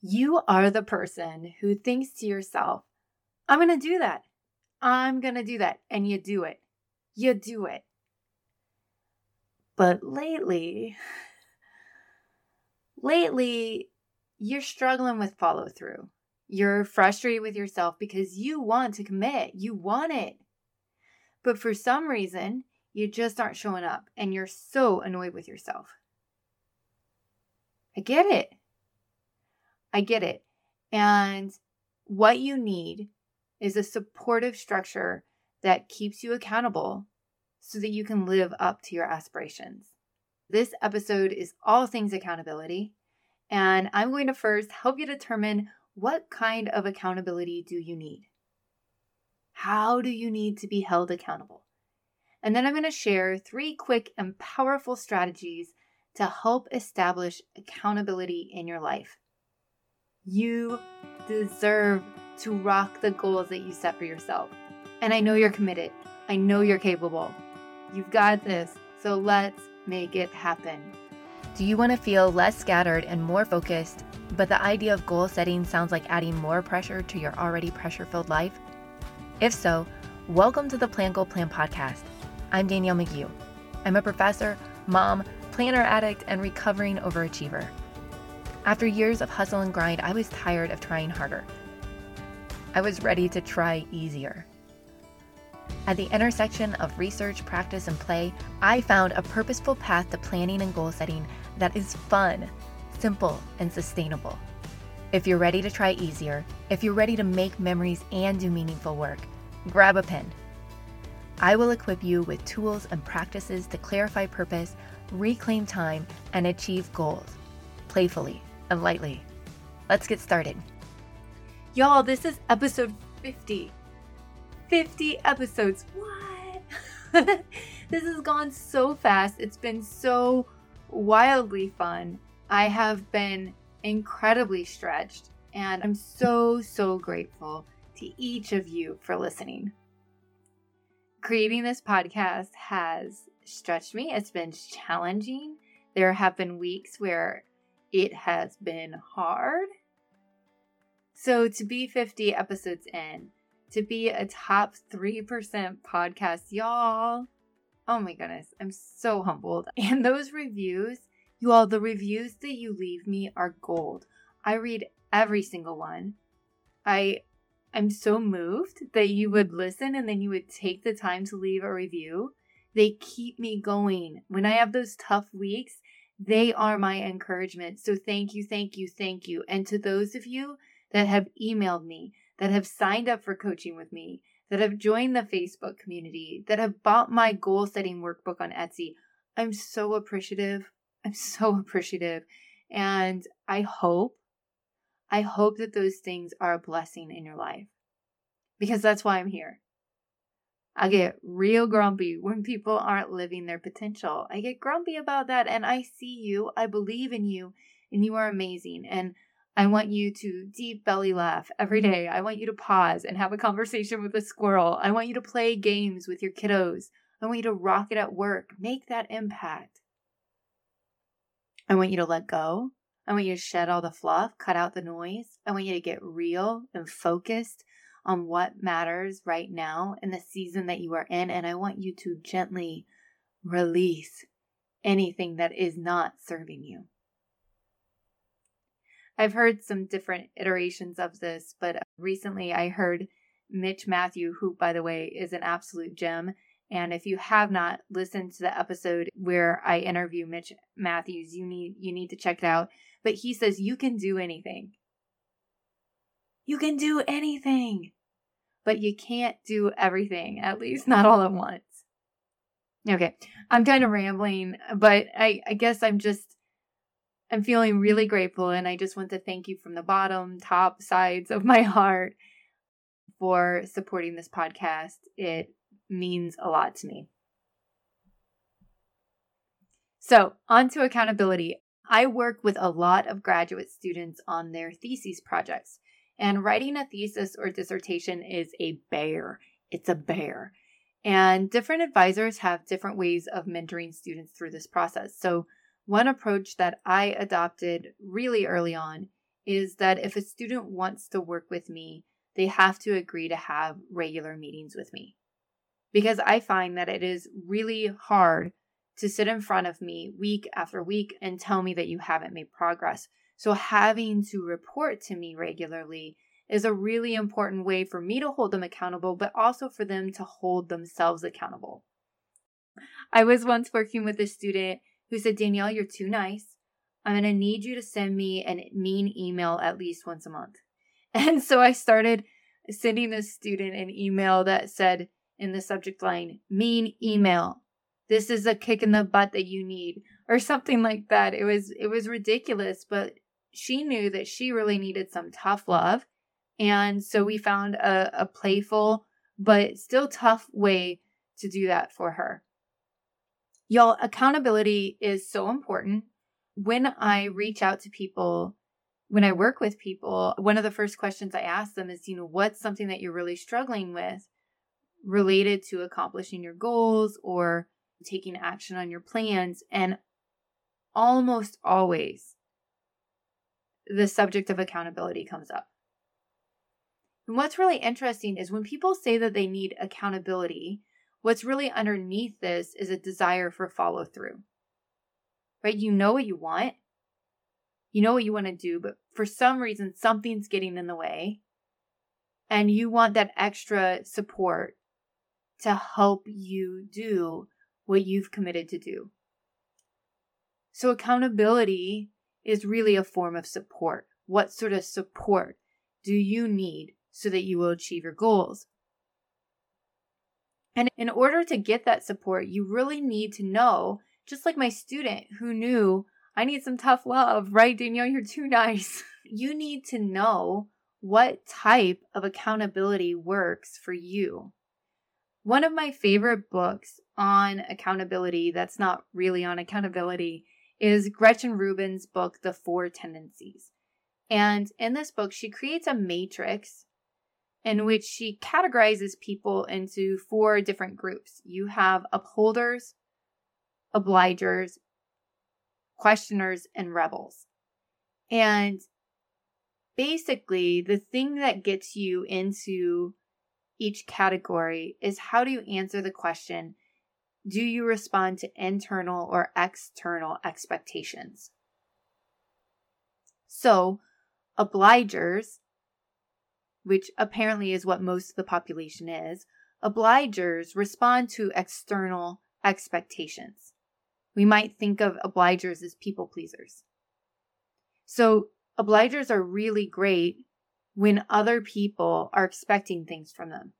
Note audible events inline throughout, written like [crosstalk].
You are the person who thinks to yourself, I'm going to do that. I'm going to do that. And you do it. You do it. But lately, lately, you're struggling with follow through. You're frustrated with yourself because you want to commit, you want it. But for some reason, you just aren't showing up and you're so annoyed with yourself. I get it. I get it. And what you need is a supportive structure that keeps you accountable so that you can live up to your aspirations. This episode is all things accountability, and I'm going to first help you determine what kind of accountability do you need? How do you need to be held accountable? And then I'm going to share three quick and powerful strategies to help establish accountability in your life. You deserve to rock the goals that you set for yourself. And I know you're committed. I know you're capable. You've got this. So let's make it happen. Do you want to feel less scattered and more focused, but the idea of goal setting sounds like adding more pressure to your already pressure filled life? If so, welcome to the Plan Goal Plan podcast. I'm Danielle McGeough. I'm a professor, mom, planner addict, and recovering overachiever. After years of hustle and grind, I was tired of trying harder. I was ready to try easier. At the intersection of research, practice, and play, I found a purposeful path to planning and goal setting that is fun, simple, and sustainable. If you're ready to try easier, if you're ready to make memories and do meaningful work, grab a pen. I will equip you with tools and practices to clarify purpose, reclaim time, and achieve goals playfully and lightly. Let's get started. Y'all, this is episode 50. 50 episodes. What? [laughs] this has gone so fast. It's been so wildly fun. I have been incredibly stretched, and I'm so, so grateful to each of you for listening. Creating this podcast has stretched me, it's been challenging. There have been weeks where it has been hard. So, to be 50 episodes in, to be a top 3% podcast, y'all. Oh my goodness, I'm so humbled. [laughs] And those reviews, you all, the reviews that you leave me are gold. I read every single one. I I'm so moved that you would listen and then you would take the time to leave a review. They keep me going. When I have those tough weeks, they are my encouragement. So thank you, thank you, thank you. And to those of you that have emailed me, that have signed up for coaching with me, that have joined the Facebook community, that have bought my goal setting workbook on Etsy. I'm so appreciative. I'm [laughs] so appreciative. And I hope, I hope that those things are a blessing in your life because that's why I'm here. I get real grumpy when people aren't living their potential. I get grumpy about that and I see you. I believe in you and you are amazing. And I want you to deep belly laugh every day. I want you to pause and have a conversation with a squirrel. I want you to play games with your kiddos. I want you to rock it at work. Make that impact. I want you to let go. I want you to shed all the fluff, cut out the noise. I want you to get real and focused on what matters right now in the season that you are in. And I want you to gently release anything that is not serving you. I've heard some different iterations of this, but uh, recently I heard Mitch Matthew, who, by the way, is an absolute gem. And if you have not listened to the episode where I interview Mitch Matthews, you need you need to check it out. But he says you can do anything. You can do anything. But you can't do everything, at least not all at once. Okay, I'm kind of rambling, but I, I guess I'm just I'm feeling really grateful, and I just want to thank you from the bottom, top sides of my [laughs] heart for supporting this podcast. It means a lot to me. So, on to accountability. I work with a lot of graduate students on their thesis projects, and writing a thesis or dissertation is a bear. It's a bear. And different advisors have different ways of mentoring students through this process. So, one approach that I adopted really early on is that if a student wants to work with me, they have to agree to have regular meetings with me. Because I find that it is really hard to sit in front of me week after week and tell me that you haven't made progress. So, having to report to me regularly is a really important way for me to hold them accountable, but also for them to hold themselves accountable. I was once working with a student who said, Danielle, you're too nice. I'm going to need you to send me a mean email at least once a month. [laughs] And so I started sending this student an email that said in the subject line, mean email. This is a kick in the butt that you need or something like that. It was it was ridiculous, but she knew that she really needed some tough love. And so we found a, a playful but still tough way to do that for her. Y'all, accountability is so important when I reach out to people, when I work with people, one of the first questions I ask them is, you know, what's something that you're really struggling with related to accomplishing your goals or taking action on your plans? And almost always the subject of accountability comes up. And what's really interesting is when people say that they need accountability, what's really underneath this is a desire for follow through right? You know what you want, you know what you want to do, but for some reason, something's getting in the way. And you want that extra support to help you do what you've committed to do. So, accountability is really a form of support. What sort of support do you need so that you will achieve your goals? And in order to get that support, you really need to know just like my student who knew I need some tough love, [laughs] right? Danielle, you're too nice. [laughs] you need to know what type of accountability works for you. One of my favorite books on accountability that's not really on accountability is Gretchen Rubin's book, The Four Tendencies. And in this book, she creates a matrix in which she categorizes people into four different groups. You have upholders, obligers, questioners, and rebels. And basically, the thing that gets you into each category is how do you answer the question do you respond to internal or external expectations? So, obligers, which apparently is what most of the population is, obligers respond to external expectations. We might think of obligers as people pleasers. So, obligers are really great when other people are expecting things from them.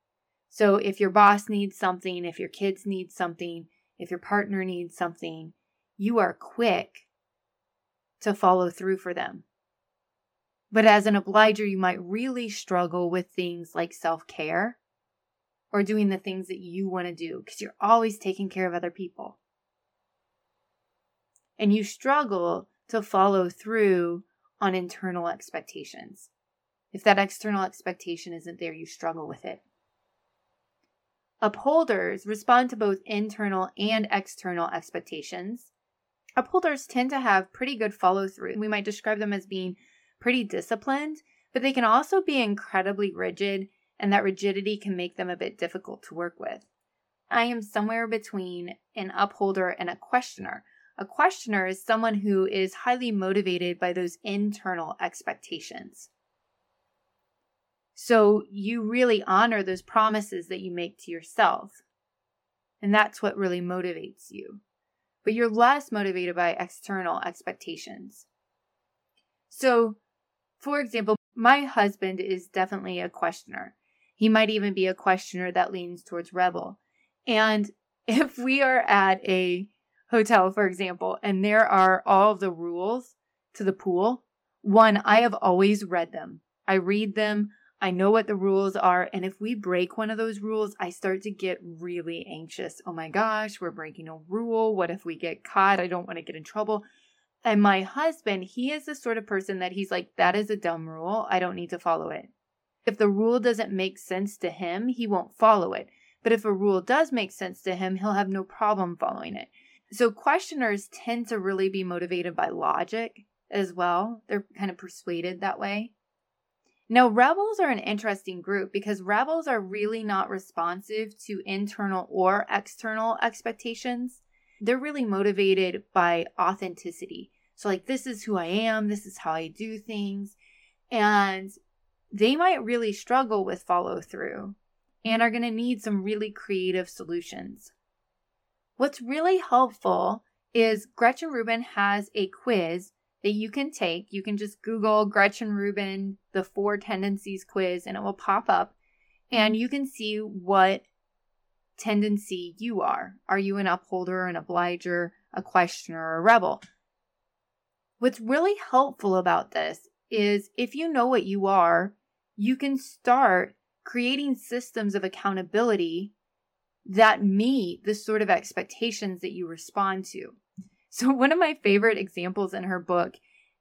So, if your boss needs something, if your kids need something, if your partner needs something, you are quick to follow through for them. But as an obliger, you might really struggle with things like self care or doing the things that you want to do because you're always taking care of other people and you struggle to follow through on internal expectations. If that external expectation isn't there, you struggle with it. Upholders respond to both internal and external expectations. Upholders tend to have pretty good follow through. We might describe them as being pretty disciplined, but they can also be incredibly rigid, and that rigidity can make them a bit difficult to work with. I am somewhere between an upholder and a questioner. A questioner is someone who is highly motivated by those internal expectations. So you really honor those promises that you make to yourself. And that's what really motivates you. But you're less motivated by external expectations. So, for example, my husband is definitely a questioner. He might even be a questioner that leans towards rebel. And [laughs] if we are at a hotel, for example, and there are all the rules to the pool, one, I have always read them. I read them. I know what the rules are. And if we break one of those rules, I start to get really anxious. Oh my gosh, we're breaking a rule. What if we get caught? I don't want to get in trouble. And my husband, he is the sort of person that he's like, that is a dumb rule. I don't need to follow it. If the rule doesn't make sense to him, he won't follow it. But if a rule does make sense to him, he'll have no problem following it. So, questioners tend to really be motivated by logic as well. They're kind of persuaded that way. Now, rebels are an interesting group because rebels are really not responsive to internal or external expectations. They're really motivated by authenticity. So, like, this is who I am, this is how I do things. And they might really struggle with follow through and are going to need some really creative solutions. What's really helpful is Gretchen Rubin has a quiz that you can take. You can just Google Gretchen Rubin, the four tendencies quiz, and it will pop up. And you can see what tendency you are. Are you an upholder, an obliger, a questioner, or a rebel? What's really helpful about this is if you know what you are, you can start creating systems of accountability that meet the sort of expectations that you respond to. So, [laughs] one of my favorite examples in her book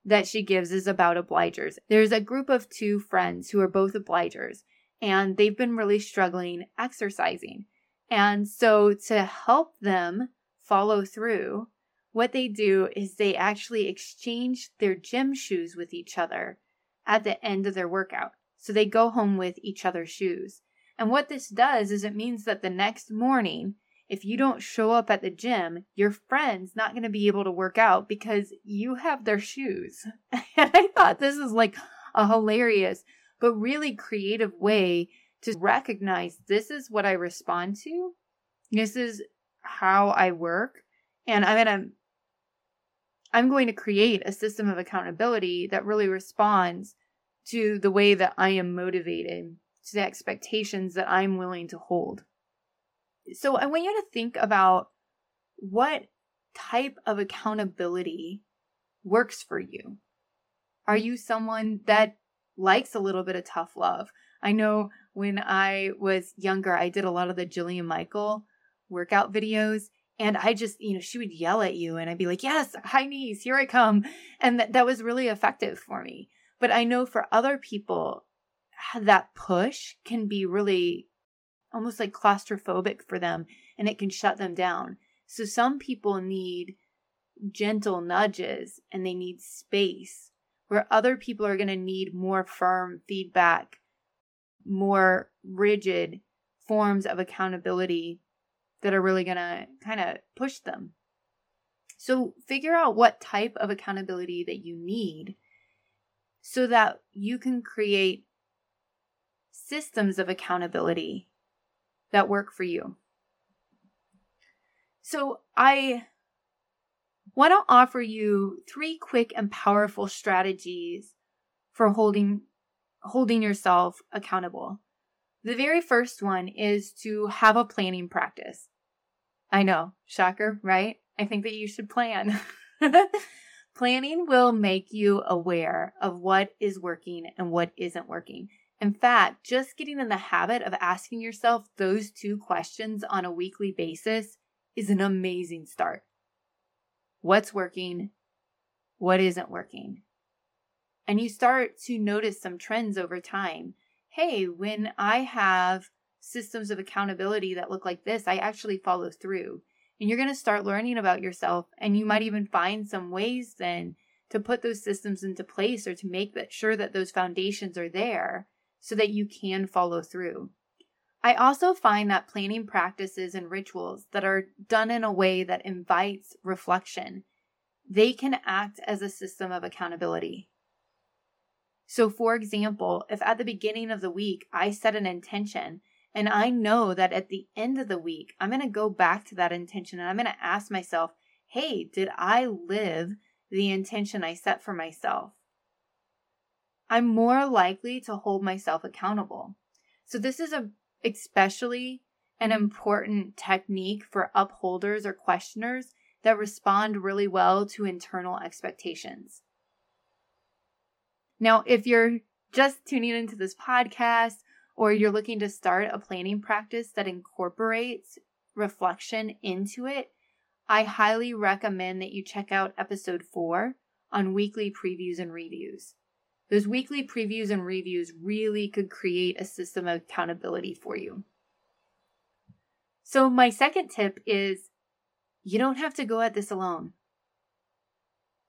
that she gives is about obligers. There's a group of two friends who are both obligers, and they've been really struggling exercising. And so, to help them follow through, what they do is they actually exchange their gym shoes with each other at the end of their workout. So, they go home with each other's shoes. And what this does is it means that the next morning, if you don't show up at the gym, your friend's not going to be able to work out because you have their shoes. [laughs] And I thought this is like a hilarious but really creative way to recognize this is what I respond to. This is how I work. And I'm going to I'm going to create a system of accountability that really responds to the way that I am motivated, to the expectations that I'm willing to hold. So I want you to think about what type of accountability works for you. Are you someone that likes a little bit of tough love? I know when I was younger, I did a lot of the Jillian Michael workout videos. And I just, you know, she would yell at you and I'd be like, yes, high knees, here I come. And that, that was really effective for me. But I know for other people, that push can be really almost like claustrophobic for them and it can shut them down. So some people need gentle nudges and they need space, where other people are going to need more firm feedback, more rigid forms of accountability that are really going to kind of push them. So figure out what type of accountability that you need so that you can create systems of accountability that work for you. So, I want to offer you three quick and powerful strategies for holding holding yourself accountable. The very first one is to have a planning practice. I know, shocker, right? I think that you should plan. [laughs] Planning will make you aware of what is working and what isn't working. In fact, just getting in the habit of asking yourself those two questions on a weekly basis is an amazing start. What's working? What isn't working? And you start to notice some trends over time. Hey, when I have systems of accountability that look like this, I actually follow through. And you're going to start learning about yourself. And you might even find some ways then to put those systems into place or to make sure that those foundations are there so that you can follow through. I also find that planning practices and rituals that are done in a way that invites reflection, they can act as a system of accountability. So, for example, if at the beginning of the week I set an intention and I know that at the end of the week I'm going to go back to that intention and I'm going to ask myself, hey, did I live the intention I set for myself? I'm more likely to hold myself accountable. So this is a especially an important technique for upholders or questioners that respond really well to internal expectations. Now, if you're just tuning into this podcast or you're looking to start a planning practice that incorporates reflection into it, I highly recommend that you check out episode four on weekly previews and reviews. Those weekly previews and reviews really could create a system of accountability for you. So, my second tip is you don't have to go at this alone.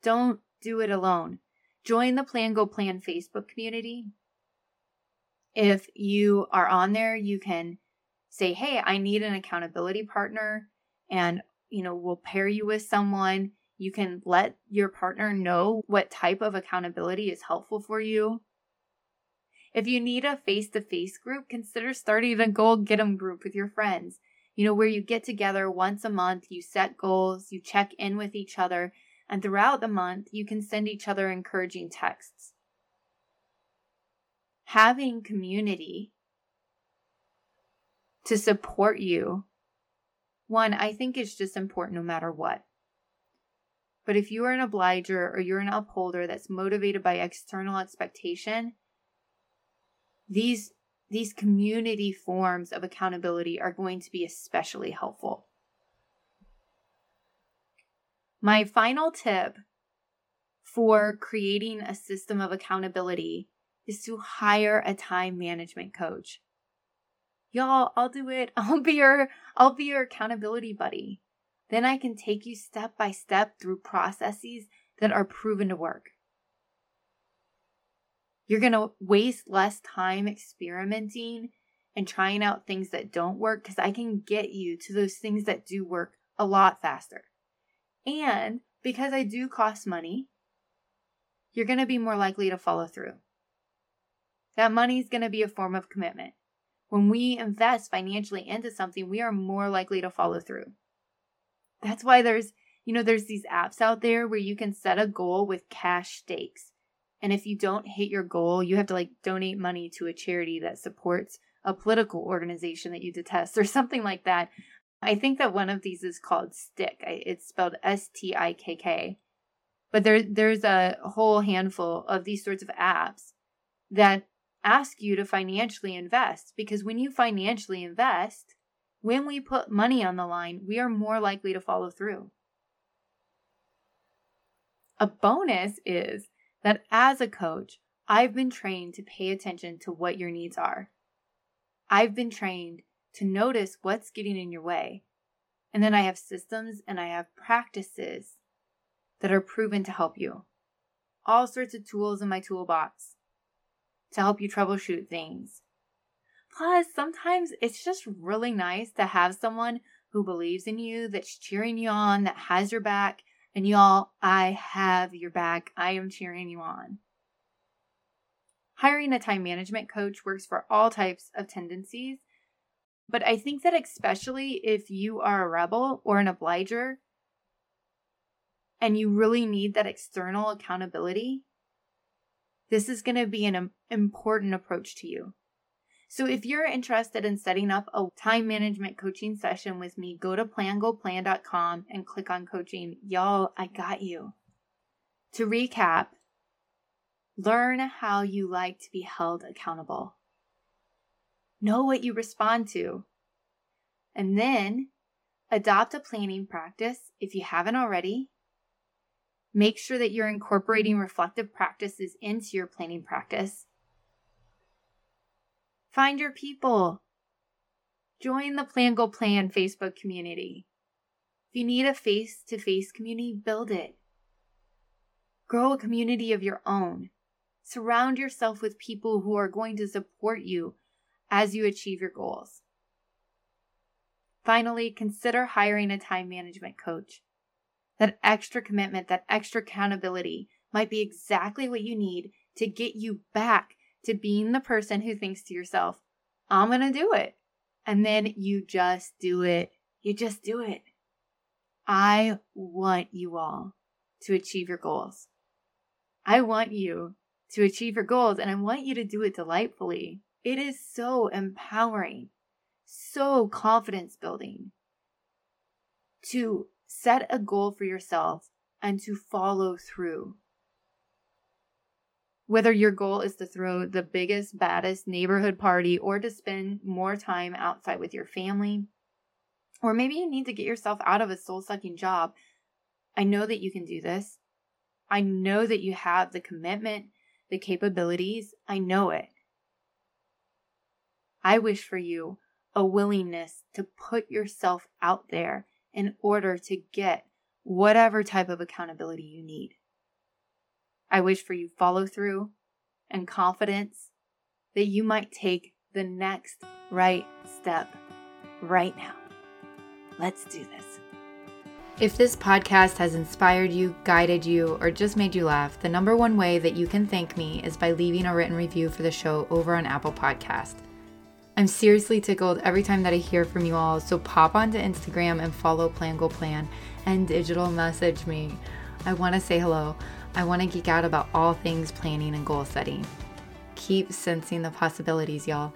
Don't do it alone. Join the Plan Goal Plan Facebook community. If you are on there, you can say, Hey, I need an accountability partner, and you know, we'll pair you with someone. You can let your partner know what type of accountability is helpful for you. If you need a face to face group, consider starting a goal get 'em group with your friends. You know, where you get together once a month, you set goals, you check in with each other, and throughout the month, you can send each other encouraging texts. Having community to support you, one, I think is just important no matter what. But if you are an obliger or you're an upholder that's motivated by external expectation, these these community forms of accountability are going to be especially helpful. My final tip for creating a system of accountability is to hire a time management coach. Y'all, I'll do it. [laughs] I'll be your I'll be your accountability buddy. Then I can take you step by step through processes that are proven to work. You're going to waste less time experimenting and trying out things that don't work because I can get you to those things that do work a lot faster. And because I do cost money, you're going to be more likely to follow through. That money is going to be a form of commitment. When we invest financially into something, we are more likely to follow through. That's why there's, you know, there's these apps out there where you can set a goal with cash stakes. And if you don't hit your goal, you have to like donate money to a charity that supports a political organization that you detest or [laughs] something like that. I think that one of these is called Stick. It's spelled S T I K K. But there there's a whole handful of these sorts of apps that ask you to financially invest because when you financially invest, when we put money on the line, we are more likely to follow through. A bonus is that as a coach, I've been trained to pay attention to what your needs are. I've been trained to notice what's getting in your way. And then I have systems and I have practices that are proven to help you. All sorts of tools in my toolbox to help you troubleshoot things. Plus, sometimes it's just really nice to have someone who believes in you, that's cheering you on, that has your back, and y'all, I have your back. I am cheering you on. Hiring a time management coach works for all types of tendencies, but I think that especially if you are a rebel or an obliger and you really need that external accountability, this is going to be an important approach to you. So if you're interested in setting up a time management coaching session with me, go to plangoalplan.com and click on coaching. Y'all, I got you. To recap, learn how you like to be held accountable. Know what you respond to. And then adopt a planning practice if you haven't already. Make sure that you're incorporating reflective practices into your planning practice Find your people. Join the Plan Goal Plan Facebook community. If you need a face to face community, build it. Grow a community of your own. Surround yourself with people who are going to support you as you achieve your goals. Finally, consider hiring a time management coach. That extra commitment, that extra accountability might be exactly what you need to get you back to being the person who thinks to yourself, I'm going to do it. And then you just do it. You just do it. I want you all to achieve your goals. I want you to achieve your goals and I want you to do it delightfully. It is so empowering, so confidence building to set a goal for yourself and to follow through. Whether your goal is to throw the biggest, baddest neighborhood party or to spend more time outside with your family, or maybe you need to get yourself out of a soul sucking job, I know that you can do this. I know that you have the commitment, the capabilities. I know it. I wish for you a willingness to put yourself out there in order to get whatever type of accountability you need. I wish for you follow through and confidence that you might take the next right step right now. Let's do this. If this podcast has inspired you, guided you, or just made you laugh, the number one way that you can thank me is by leaving a written review for the show over on Apple Podcast. I'm seriously tickled every time that I hear from you all, so pop onto Instagram and follow Plan Goal Plan and digital message me. I want to say hello. I want to geek out about all things planning and goal setting. Keep sensing the possibilities, y'all.